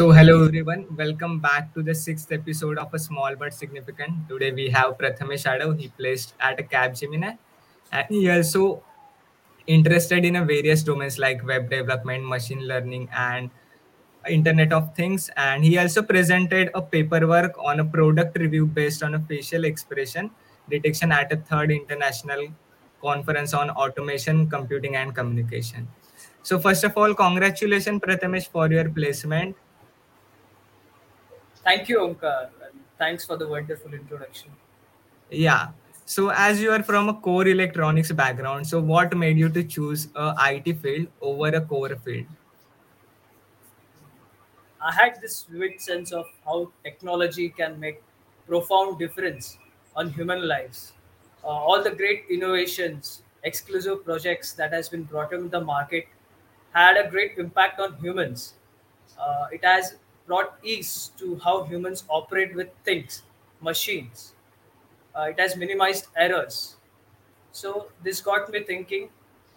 So, hello everyone. Welcome back to the sixth episode of a small but significant. Today we have Prathamesh Adhav. He placed at a Capgemini, and he also interested in a various domains like web development, machine learning, and Internet of Things. And he also presented a paperwork on a product review based on a facial expression detection at a third international conference on automation, computing, and communication. So, first of all, congratulations, Prathamesh, for your placement. Thank you, Omkar. Thanks for the wonderful introduction. Yeah. So as you are from a core electronics background, so what made you to choose a IT field over a core field? I had this vivid sense of how technology can make profound difference on human lives. Uh, all the great innovations, exclusive projects that has been brought into the market had a great impact on humans. Uh, it has brought ease to how humans operate with things, machines. Uh, it has minimized errors. So this got me thinking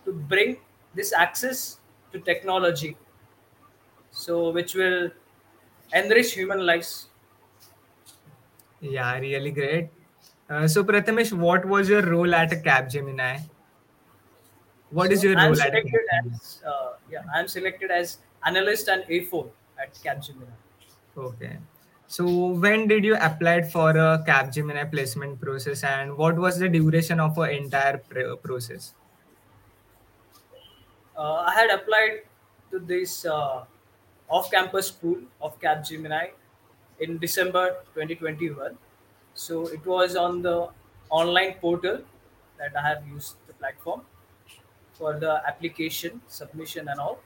to bring this access to technology, so which will enrich human lives. Yeah, really great. Uh, so Prathamesh, what was your role at a Capgemini? What is So your I'm role at Capgemini? as uh, yeah I'm selected as analyst and A4 at Capgemini. Okay. So when did you apply for a Capgemini placement process and what was the duration of the entire pr- process? Uh, I had applied to this uh, off-campus pool of Capgemini in December 2021. So it was on the online portal that I have used the platform for the application submission and all.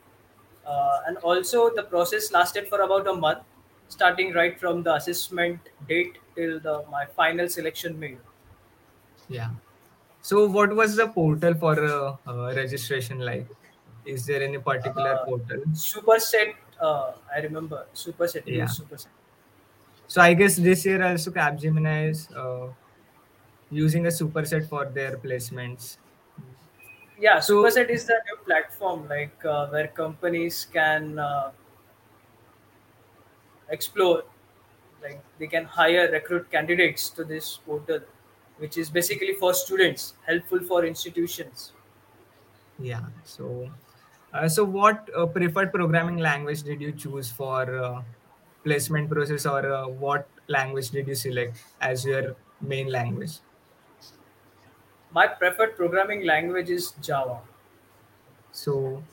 Uh, and also the process lasted for about a month, starting right from the assessment date till the my final selection made. Yeah. So what was the portal for uh, uh, registration like? Is there any particular Uh, portal? Superset, uh, I remember Superset. Yeah. Superset. So I guess this year also Capgemini is uh, using a superset for their placements. Yeah, So Superset is the new platform like uh, where companies can uh, explore, like they can hire recruit candidates to this portal, which is basically for students, helpful for institutions. yeah. So uh, so what uh, preferred programming language did you choose for uh, placement process or uh, what language did you select as your main language? My preferred programming language is Java. So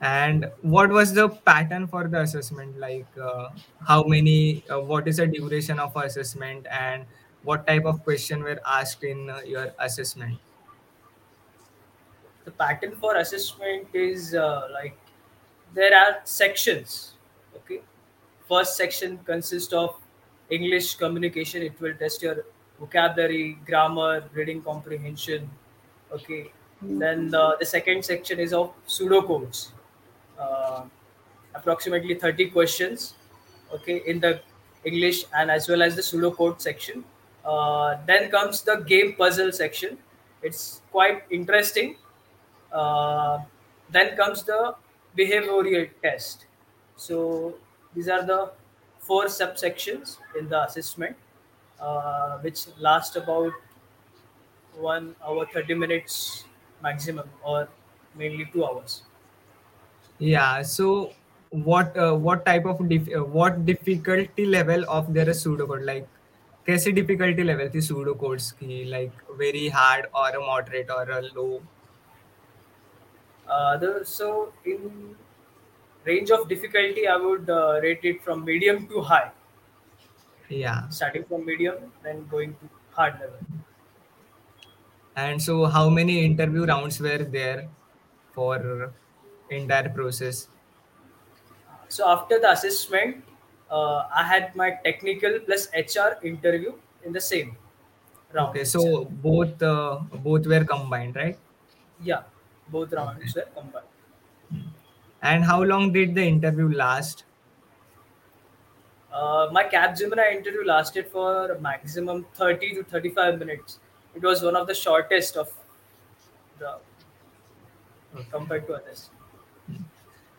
and what was the pattern for the assessment like uh, how many uh, what is the duration of assessment and what type of question were asked in uh, your assessment The pattern for assessment is uh, like there are sections. Okay, first section consists of English communication. It will test your vocabulary, grammar, reading comprehension. Okay, then the, the second section is of pseudocodes. Uh, approximately 30 questions okay in the english and as well as the pseudocode section. Uh, then comes the game puzzle section. It's quite interesting. Uh, then comes the behavioral test. So these are the four subsections in the assessment uh, which last about one hour 30 minutes maximum or mainly two hours yeah so what uh, what type of dif- uh, what difficulty level of their pseudocode like कैसी difficulty level थी pseudocodes की like very hard or a moderate or a low uh, the, so in range of difficulty i would uh, rate it from medium to high yeah starting from medium then going to hard level and so how many interview rounds were there for entire process so after the assessment uh, i had my technical plus hr interview in the same round Okay, so both uh, both were combined, right? yeah both Okay. rounds were combined And how long did the interview last? Uh, my Capgemini interview lasted for a maximum 30 to 35 minutes it was one of the shortest of the compared to others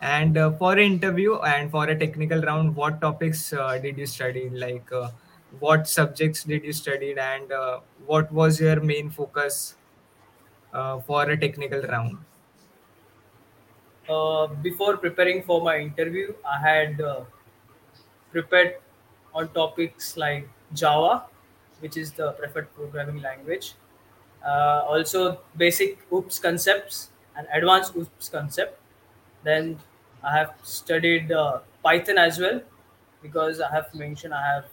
And uh, for an interview and for a technical round, what topics uh, did you study? Like, uh, what subjects did you study, and uh, what was your main focus uh, for a technical round? Uh, before preparing for my interview, I had uh, prepared on topics like Java, which is the preferred programming language, uh, also basic OOPS concepts and advanced OOPS concept. Then I have studied uh, Python as well because I have mentioned I have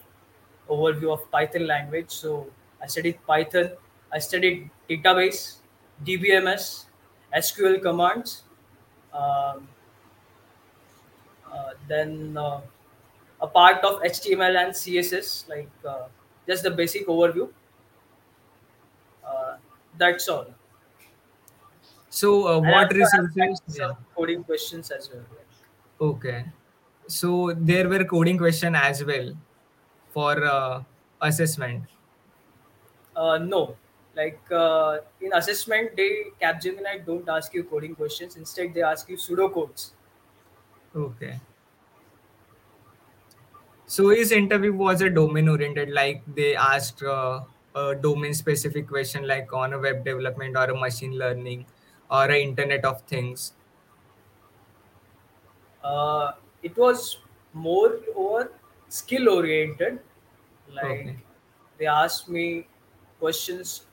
overview of Python language. So I studied Python. I studied database, DBMS, SQL commands. Um, uh, then uh, a part of HTML and CSS, like uh, just the basic overview. Uh, that's all. So, uh, what also I have resources? some coding questions as well. Okay. So there were coding question as well for uh, assessment. Uh, no, like uh, in assessment, they Capgemini don't ask you coding questions. Instead, they ask you pseudocodes. Okay. So his interview was a domain oriented, like they asked uh, a domain specific question, like on a web development or a machine learning or a Internet of Things. Uh, it was more over skill oriented. Like Okay. they asked me questions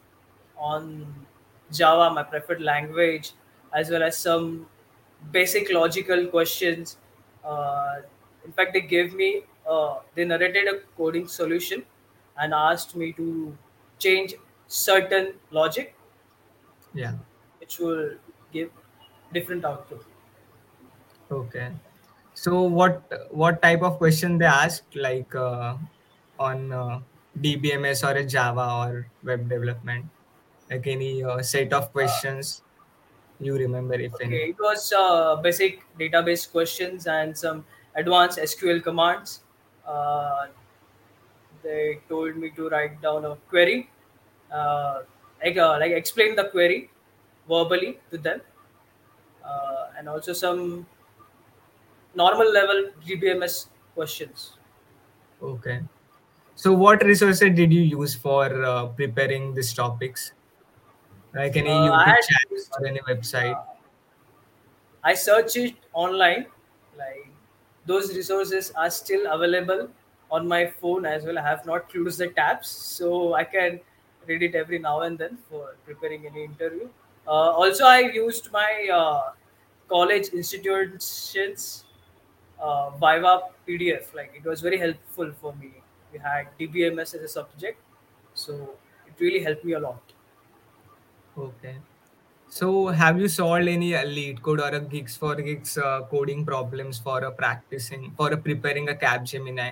on Java, my preferred language, as well as some basic logical questions. Uh, in fact, they gave me, uh, they narrated a coding solution and asked me to change certain logic, Yeah. which will give different output. Okay. So what what type of question they asked, like uh, on uh, DBMS or a Java or web development? Like any uh, set of questions you remember, if any? Okay, it was uh, basic database questions and some advanced SQL commands. Uh, they told me to write down a query, uh, like, uh, like explain the query verbally to them, uh, and also some normal level DBMS questions. Okay. So what resources did you use for uh, preparing these topics? Like any YouTube had or any website? I searched it online. Like those resources are still available on my phone as well. I have not closed the tabs, so I can read it every now and then for preparing any interview. Uh, also, I used my uh, college institutions uh, Viva PDF. Like it was very helpful for me. We had DBMS as a subject, so it really helped me a lot. Okay. So have you solved any uh, LeetCode or a GeeksforGeeks uh, coding problems for a practicing for a preparing a Capgemini?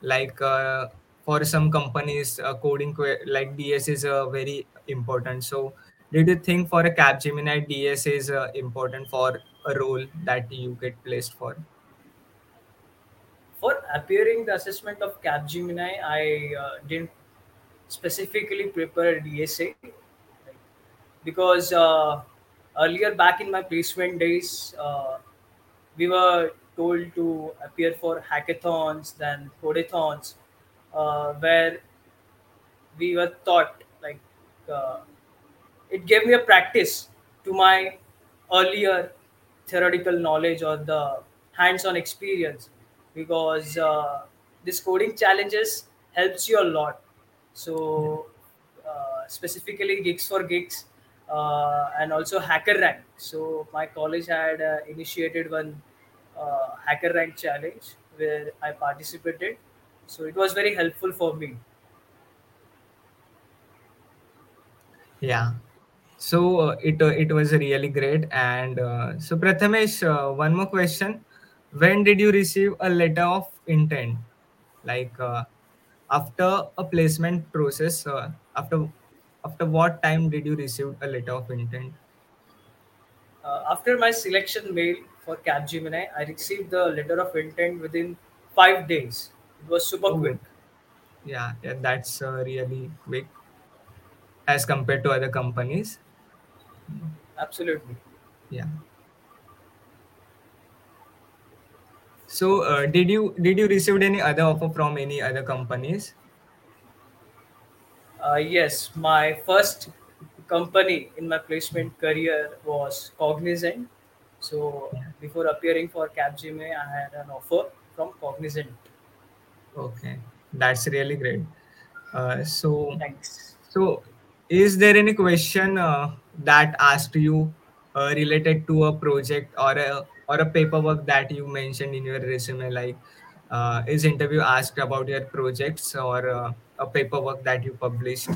Like uh, for some companies, uh, coding like DS is uh, very important. So did you think for a Capgemini DS is uh, important for a role that you get placed for? For appearing the assessment of Capgemini, I uh, didn't specifically prepare a DSA because uh, earlier back in my placement days, uh, we were told to appear for hackathons, then codathons, uh, where we were taught like uh, it gave me a practice to my earlier theoretical knowledge or the hands-on experience because uh, this coding challenges helps you a lot. So uh, specifically GeeksforGeeks and also HackerRank so my college had uh, initiated one uh, HackerRank challenge where i participated so it was very helpful for me Yeah. So uh, it uh, it was really great. And uh, so Prathamesh, uh, one more question: When did you receive a letter of intent? Like uh, after a placement process, uh, after after what time did you receive a letter of intent? Uh, after my selection mail for Capgemini, I received the letter of intent within five days. It was super quick. Oh, yeah, yeah, that's uh, really quick as compared to other companies. Absolutely. Yeah. so uh, did you did you received any other offer from any other companies Uh, yes, my first company in my placement career was Cognizant. So before appearing for Capgemini, I had an offer from Cognizant. okay that's really great uh, so Thanks. so is there any question uh, that asked you uh, related to a project or a or a paperwork that you mentioned in your resume like uh, is interview asked about your projects or uh, paperwork that you published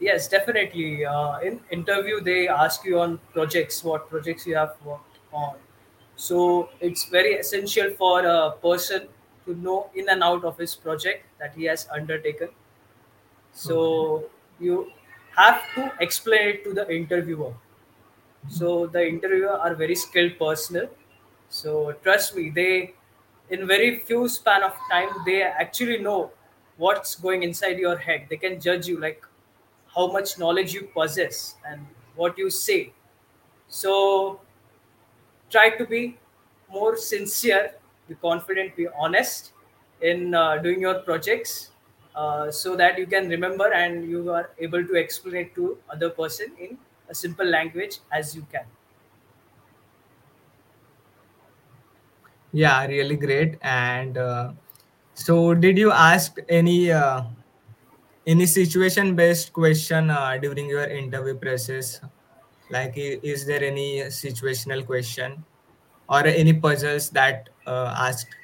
Yes, definitely. Uh, in interview, they ask you on projects, what projects you have worked on. So it's very essential for a person to know in and out of his project that he has undertaken. okay So you have to explain it to the interviewer. So the interviewer are very skilled personnel. So trust me, they in very few span of time they actually know what's going inside your head. They can judge you like how much knowledge you possess and what you say. So try to be more sincere, be confident, be honest in uh, doing your projects uh, so that you can remember and you are able to explain it to other person in a simple language as you can. yeah really great and uh, so did you ask any uh, any situation based question uh, during your interview process like is there any situational question or any puzzles that uh, asked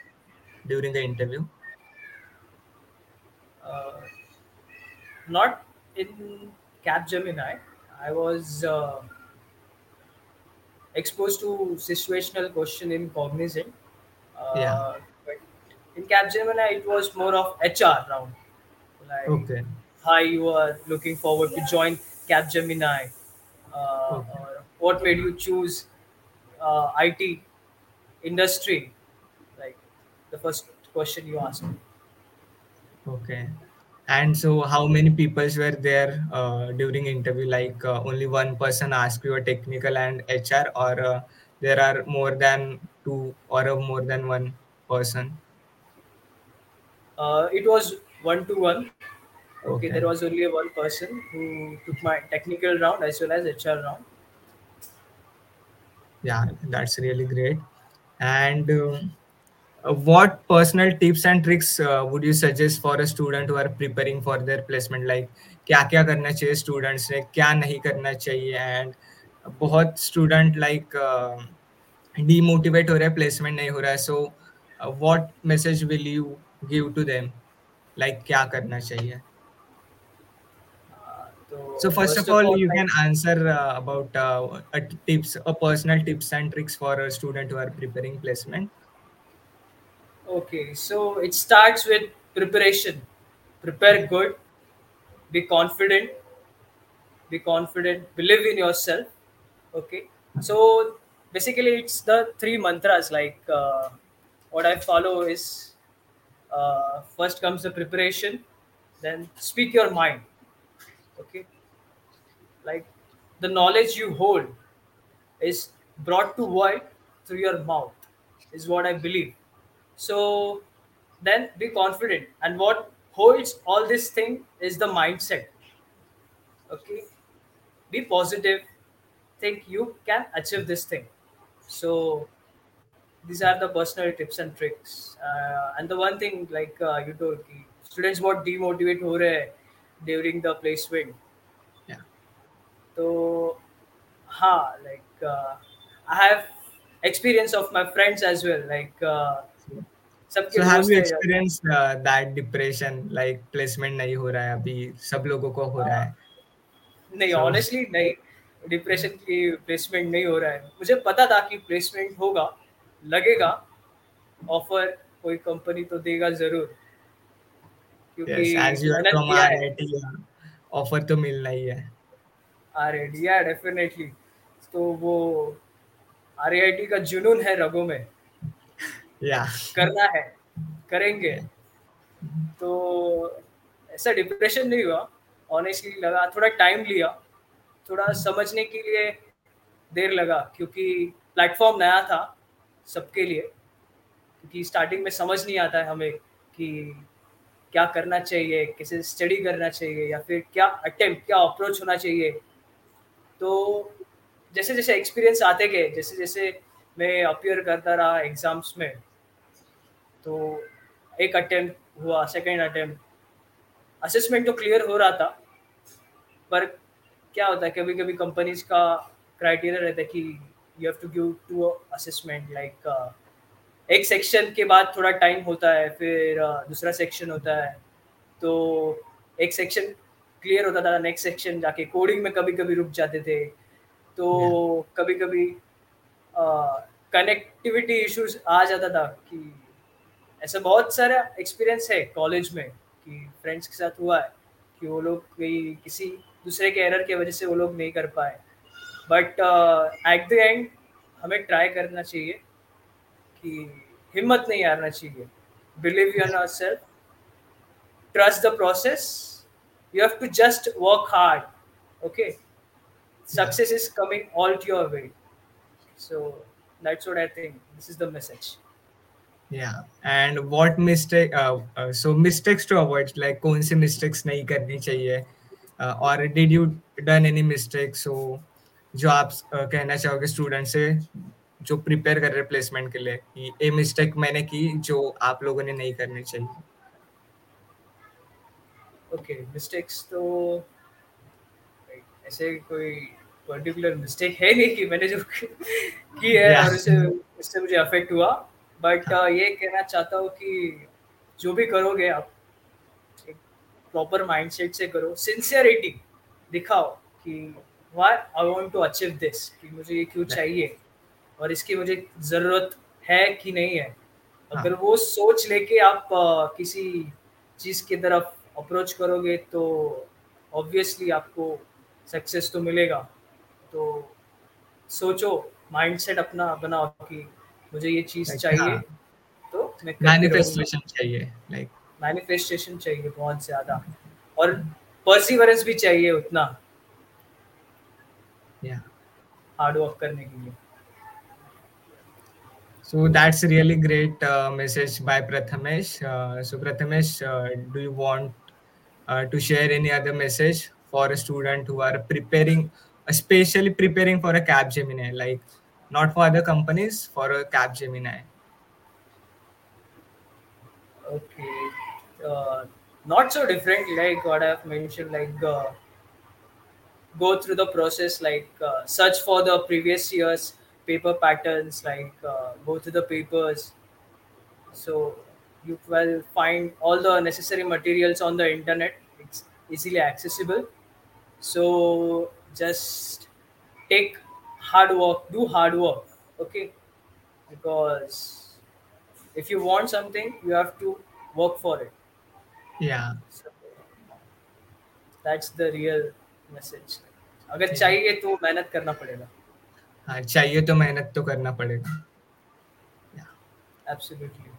during the interview Uh, not in Capgemini. I was uh, exposed to situational question in Cognizant. yeah Uh, but in Capgemini, it was more of HR round. Like, okay hi, you are looking forward to join Capgemini. Uh, okay or what made you choose uh, IT industry? Like the first question you asked. okay and so how many people were there uh, during interview like uh, only one person asked you a technical and hr or uh, there are more than two or more than one person Uh, it was one to one. Okay, okay there was only one person who took my technical round as well as HR round. yeah that's really great and um, uh, what personal tips and tricks uh, would you suggest for a student who are preparing for their placement like क्या क्या करना चाहिए students ने क्या नहीं करना चाहिए and बहुत स्टूडेंट लाइक डीमोटिवेट हो रहा है प्लेसमेंट नहीं हो रहा है so what message will you give to them like क्या करना चाहिए Uh, so so first first of of all all, you like can answer uh, about uh, a tips a personal tips and tricks for a student who are preparing placement okay, so it starts with preparation. Prepare good, be confident, be confident, believe in yourself. Okay, so basically it's the three mantras. Like uh, what I follow is uh, first comes the preparation, then speak your mind. Okay, like the knowledge you hold is brought to world through your mouth is what i believe. So then be confident. And what holds all this thing is the mindset okay? Be positive. Think you can achieve this thing. So these are the personal tips and tricks uh, and the one thing like uh, you told कि students बहुत demotivate हो रहे हैं during the placement yeah तो हाँ like uh, I have experience of my friends as well like uh, So have you experienced uh, that depression like placement नहीं हो रहा है अभी सब लोगों को हो रहा है नहीं So ऑनेस्टली नहीं डिप्रेशन की प्लेसमेंट नहीं हो रहा है मुझे पता था कि प्लेसमेंट होगा लगेगा ऑफ़र कोई कंपनी तो देगा ज़रूर। yes, क्योंकि yeah, offer तो मिलना ही है। आर या डेफिनेटली तो वो आर का जुनून है रगों में। Yeah. करना है करेंगे। तो ऐसा डिप्रेशन नहीं हुआ। ऑनेस्टली लगा थोड़ा टाइम लिया। थोड़ा समझने के लिए देर लगा क्योंकि प्लेटफॉर्म नया था। सबके लिए क्योंकि स्टार्टिंग में समझ नहीं आता है हमें कि क्या करना चाहिए, कैसे स्टडी करना चाहिए, या फिर क्या अटेम्प्ट क्या अप्रोच होना चाहिए। तो जैसे जैसे एक्सपीरियंस आते गए जैसे जैसे मैं अपियर करता रहा एग्ज़ाम्स में तो एक अटेम्प्ट हुआ सेकेंड अटेम्प्ट असेसमेंट तो क्लियर हो रहा था, पर क्या होता है कभी कभी कंपनीज़ का क्राइटेरिया रहता है कि you have to give two assessment like एक सेक्शन के बाद थोड़ा टाइम होता है फिर uh, दूसरा सेक्शन होता है। तो एक सेक्शन क्लियर होता था नेक्स्ट सेक्शन जाके कोडिंग में कभी कभी रुक जाते थे। तो कभी कभी कनेक्टिविटी इश्यूज़ आ जाता था कि ऐसा बहुत सारा एक्सपीरियंस है कॉलेज में कि फ्रेंड्स के साथ हुआ है कि वो लोग कहीं किसी दूसरे के एरर की वजह से वो लोग नहीं कर पाए। बट एट द एंड हमें ट्राई करना चाहिए कि हिम्मत नहीं हारना चाहिए believe yourself trust the process you have to just work hard okay success is coming all to your way so that's what I think this is the message Yeah, and what mistake? Uh, uh, so mistakes to avoid. Like, कौन से mistakes नहीं करनी चाहिए? और or did you done any mistakes? So जो आप uh, कहना चाहोगे स्टूडेंट से जो प्रिपेयर कर रहे प्लेसमेंट के लिए कि ये मिस्टेक मैंने की जो आप लोगों ने नहीं करनी चाहिए। ओके okay, मिस्टेक्स तो ऐसे कोई पर्टिकुलर मिस्टेक है नहीं कि मैंने जो की है Yeah. और उससे उससे मुझे अफेक्ट हुआ। बट ये कहना चाहता हूँ कि जो भी करोगे आप एक प्रॉपर माइंडसेट से करो। सिंसियरिटी दिखाओ कि why I want to achieve this कि मुझे ये क्यों चाहिए? और इसकी मुझे ज़रूरत है कि नहीं है? अगर वो सोच लेके आप uh, किसी चीज़ की तरफ़ अप्रोच करोगे तो ऑब्वियसली आपको सक्सेस तो मिलेगा। तो सोचो माइंडसेट अपना बनाओ कि मुझे ये चीज़ Like, चाहिए हाँ. तो मैं मैनिफेस्टेशन चाहिए लाइक मैनिफेस्टेशन चाहिए बहुत ज़्यादा। और परसिवरेंस भी चाहिए उतना। या हार्ड वर्क करने के लिए So that's really great uh, message by Prathamesh. Uh, so Prathamesh, uh, do you want uh, to share any other message for a student who are preparing, especially preparing for a Capgemini, like not for other companies, for a Capgemini? Okay. Uh, not so different like what I've mentioned, like uh, go through the process, like uh, search for the previous year's paper patterns, like uh, go through the papers. So you will find all the necessary materials on the internet. It's easily accessible. So just take hard work, do hard work, okay? Because if you want something, you have to work for it. Yeah, So that's the real message. अगर चाहिए तो मेहनत करना पड़ेगा हाँ चाहिए तो मेहनत तो करना पड़ेगा. Absolutely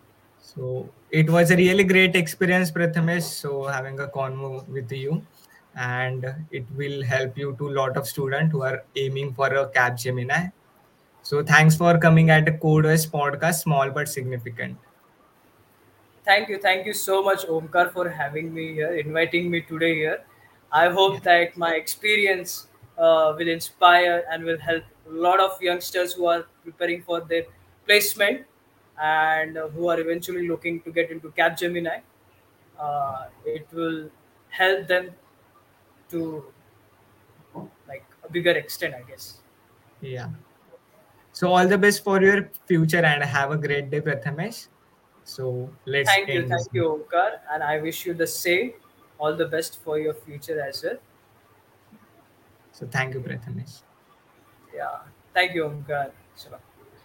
So it was a really great experience, Prathamesh. So having a convo with you, and it will help you to lot of students who are aiming for a Capgemini. So thanks for coming at a CodeOS podcast, small but significant. Thank you, thank you so much, Omkar, for having me here, inviting me today here. I hope Yeah. that my experience uh, will inspire and will help a lot of youngsters who are preparing for their placement and uh, who are eventually looking to get into Capgemini. Uh, it will help them to like a bigger extent, I guess. Yeah. So all the best for your future and have a great day, Prathamesh. So let's Thank you, thank you, Omkar, and I wish you the same. All the best for your future as well. So thank you, Prathamesh. Yeah, thank you, Omkar. Shalom.